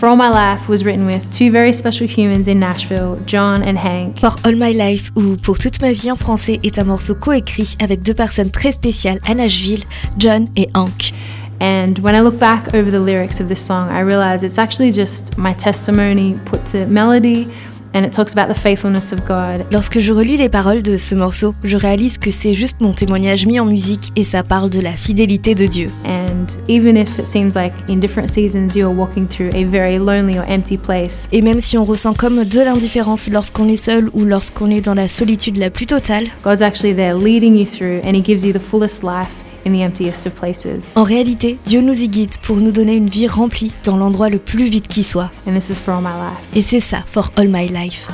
For All My Life was written with two very special humans in Nashville, John and Hank. For All My Life ou Pour toute ma vie en français est un morceau coécrit avec deux personnes très spéciales à Nashville, John et Hank. And when I look back over the lyrics of this song, I realize it's actually just my testimony put to melody and it talks about the faithfulness of God. Lorsque je relis les paroles de ce morceau, je réalise que c'est juste mon témoignage mis en musique et ça parle de la fidélité de Dieu. And even if it seems like in different seasons you are walking through a very lonely or empty place, Et même si on ressent comme de l'indifférence lorsqu'on est seul ou lorsqu'on est dans la solitude la plus totale, God's actually there leading you through and He gives you the fullest life in the emptiest of places. en réalité, Dieu nous y guide pour nous donner une vie remplie dans l'endroit le plus vide qui soit. And this is for all my life. Et c'est ça, for all my life.